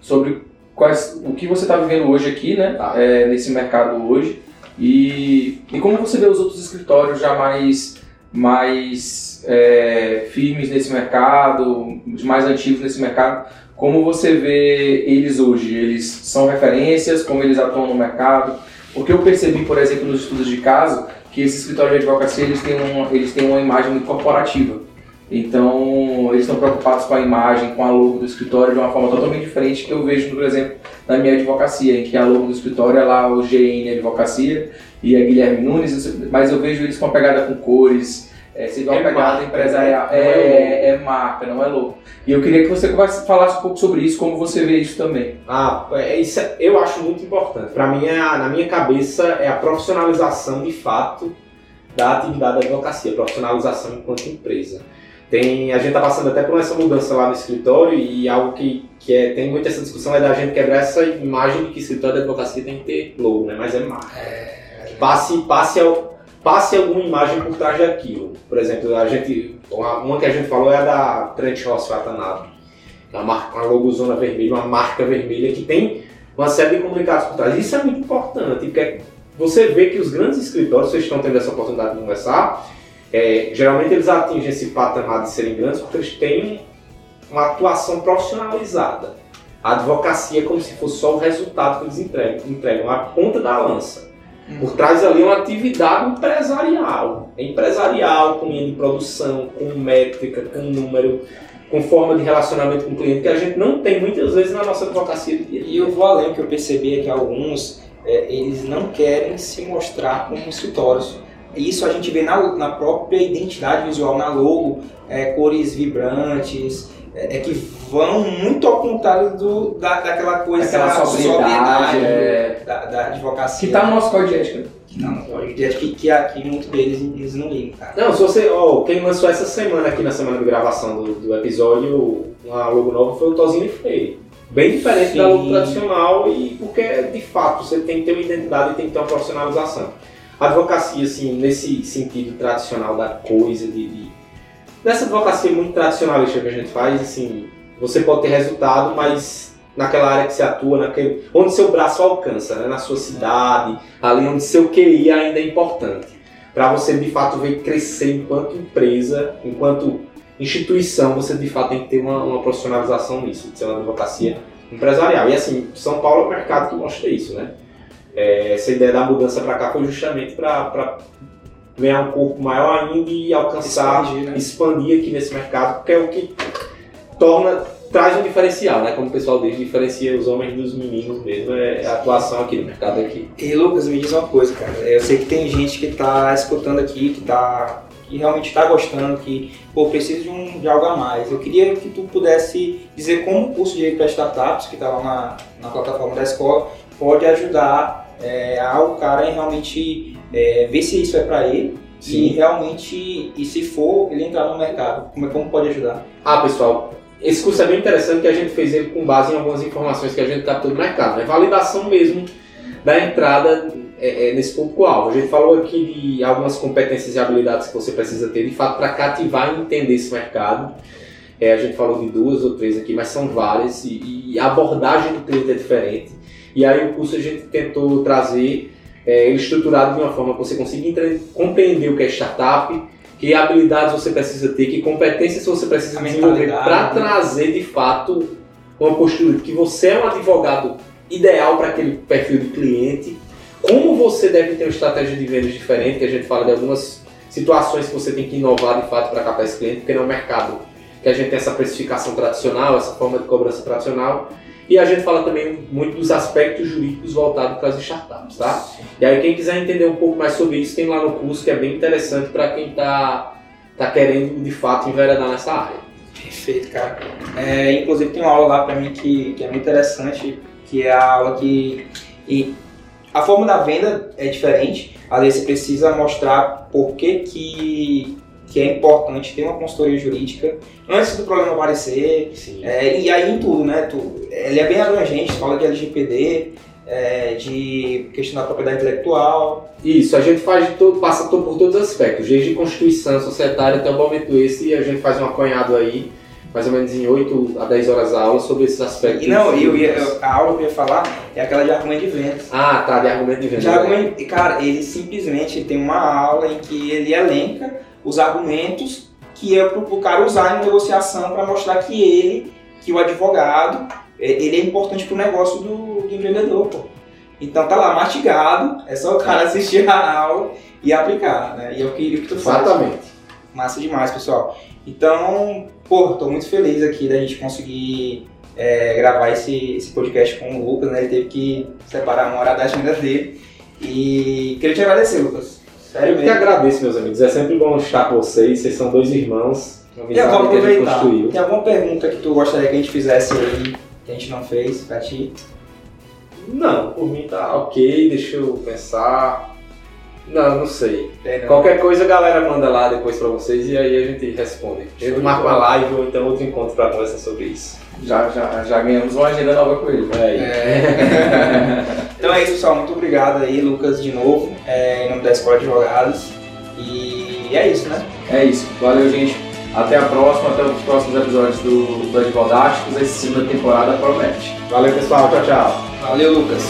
sobre quais, o que você está vivendo hoje aqui, né? Tá. É, nesse mercado hoje e, e como você vê os outros escritórios já mais mais é, firmes nesse mercado, mais antigos nesse mercado, como você vê eles hoje? Eles são referências, como eles atuam no mercado? Porque eu percebi, por exemplo, nos estudos de caso, que esse escritório de advocacia eles têm uma, eles têm uma imagem muito corporativa. Então, eles estão preocupados com a imagem, com a logo do escritório de uma forma totalmente diferente que eu vejo, por exemplo, na minha advocacia, em que a logo do escritório é lá o GN Advocacia e a Guilherme Nunes, mas eu vejo eles com a pegada com cores, é, uma é pegada empresarial, é, é, é, marca, não é louco. E eu queria que você falasse um pouco sobre isso, como você vê isso também. Ah, é, isso eu acho muito importante. Para mim, na minha cabeça, é a profissionalização de fato da atividade da advocacia, profissionalização enquanto empresa. Tem, a gente está passando até por essa mudança lá no escritório e algo que, que é, tem muita essa discussão é da gente quebrar essa imagem de que escritório de advocacia tem que ter logo, né? mas é marca. É, passe, passe ao, passe alguma imagem por trás daquilo. Por exemplo, a gente, uma, que a gente falou é a da Trent Ross Watanabe, uma, marca, uma logozona vermelha, uma marca vermelha que tem uma série de comunicados por trás. Isso é muito importante, porque você vê que os grandes escritórios, vocês estão tendo essa oportunidade de conversar, é, geralmente eles atingem esse patamar de serem grandes porque eles têm uma atuação profissionalizada. A advocacia é como se fosse só o resultado que eles entregam, entregam a ponta da lança. Por trás ali é uma atividade empresarial. É empresarial, com linha de produção, com métrica, com número, com forma de relacionamento com o cliente, que a gente não tem muitas vezes na nossa advocacia E eu vou além, que eu percebi é que alguns, é, eles não querem se mostrar como escritórios. Isso a gente vê na, na própria identidade visual, na logo, é, cores vibrantes, é, é, que vão muito ao contrário do, da, daquela coisa Aquela sobriedade, é... da, da advocacia. Que está no nosso código de ética. Não, no código de ética que, que aqui muitos deles eles não ligam, cara. Não, se você. Ó, quem lançou essa semana aqui na semana de gravação do, do episódio, uma logo nova foi o Tozinho Freire. Bem diferente Sim. da logo tradicional e porque de fato você tem que ter uma identidade e tem que ter uma profissionalização. A advocacia, assim, nesse sentido tradicional da coisa, de, de Nessa advocacia muito tradicionalista que a gente faz, assim, você pode ter resultado, mas naquela área que você atua, naquele, onde seu braço alcança, né? na sua cidade, ali onde seu QI ainda é importante. Para você de fato ver crescer enquanto empresa, enquanto instituição, você de fato tem que ter uma, uma profissionalização nisso, de ser uma advocacia empresarial. E assim, São Paulo é o mercado que mostra isso, né? É, essa ideia da mudança para cá foi justamente para ganhar um corpo maior ainda e alcançar, expandir, né? expandir aqui nesse mercado, porque é o que torna, traz um diferencial, né? Como o pessoal diz, diferencia os homens dos meninos mesmo, é a atuação aqui no mercado aqui. E Lucas, me diz uma coisa, cara. Eu sei que tem gente que está escutando aqui, que tá que realmente está gostando, que pô, precisa de, um, de algo a mais. Eu queria que tu pudesse dizer como o curso de Direito para Startups, que está lá na, na plataforma da escola, pode ajudar é, ao cara em realmente é, ver se isso é para ele Sim. e realmente, e se for, ele entrar no mercado. Como, é, como pode ajudar? Ah, pessoal, esse curso é bem interessante que a gente fez ele com base em algumas informações que a gente captou do mercado. É validação mesmo da entrada é, é, nesse público-alvo. A gente falou aqui de algumas competências e habilidades que você precisa ter, de fato, para cativar e entender esse mercado. É, a gente falou de duas ou três aqui, mas são várias e, e a abordagem do cliente é diferente. E aí o curso a gente tentou trazer é, ele estruturado de uma forma que você consiga compreender o que é startup, que habilidades você precisa ter, que competências você precisa desenvolver para né? trazer de fato uma postura que você é um advogado ideal para aquele perfil de cliente, como você deve ter uma estratégia de vendas diferente, que a gente fala de algumas situações que você tem que inovar de fato para captar esse cliente, porque não é um mercado que a gente tem essa precificação tradicional, essa forma de cobrança tradicional, e a gente fala também muito dos aspectos jurídicos voltados para as startups, tá? E aí quem quiser entender um pouco mais sobre isso, tem lá no curso que é bem interessante para quem está tá querendo de fato enveredar nessa área. Perfeito, cara. É, inclusive tem uma aula lá para mim que, que é muito interessante, que é a aula que... E, A forma da venda é diferente. Vezes você precisa mostrar por que, que, que é importante ter uma consultoria jurídica antes do problema aparecer. É, e aí em tudo, né? Tu, ele é bem abrangente, fala de LGPD, é, de questão da propriedade intelectual. Isso, a gente faz todo, passa por todos os aspectos, desde Constituição societária até o momento esse, e a gente faz um apanhado aí, mais ou menos em 8 a 10 horas a aula sobre esses aspectos. E não, eu ia, eu- a aula que eu ia falar é aquela de argumento de vendas. Ah, tá, de argumento de venda. De argumento, cara, ele simplesmente tem uma aula em que ele elenca os argumentos que é pro, pro cara usar em negociação para mostrar que ele, que o advogado, é- ele é importante pro negócio do, do empreendedor, pô. Então tá lá mastigado, é só o cara assistir a aula e aplicar, né? E é o que, o que tu faz. Exatamente. Massa demais, pessoal. Então, pô, tô muito feliz aqui da gente conseguir é, gravar esse, esse podcast com o Lucas, né? Ele teve que separar uma hora da agenda dele. E queria te agradecer, Lucas. Sério Eu que agradeço, meus amigos. É sempre bom estar com vocês. Vocês são dois irmãos. E agora aproveitar. construiu. Tem alguma pergunta que tu gostaria que a gente fizesse aí, que a gente não fez pra ti? Não, por mim tá ok. Deixa eu pensar. Não, não sei. Tem, não? Qualquer coisa a galera manda lá depois pra vocês e aí a gente responde. Eu marco uma live ou então outro encontro pra conversar sobre isso. Já, já, já ganhamos uma agenda nova com ele. É aí. É. então é isso, pessoal. Muito obrigado aí, Lucas, de novo, é, em nome da Escola de Advogados. E é isso, né? É isso. Valeu, gente. Até a próxima, até os próximos episódios do, do Advogásticos. Essa segunda temporada promete. Valeu, pessoal. Tchau, tchau. Valeu, Lucas.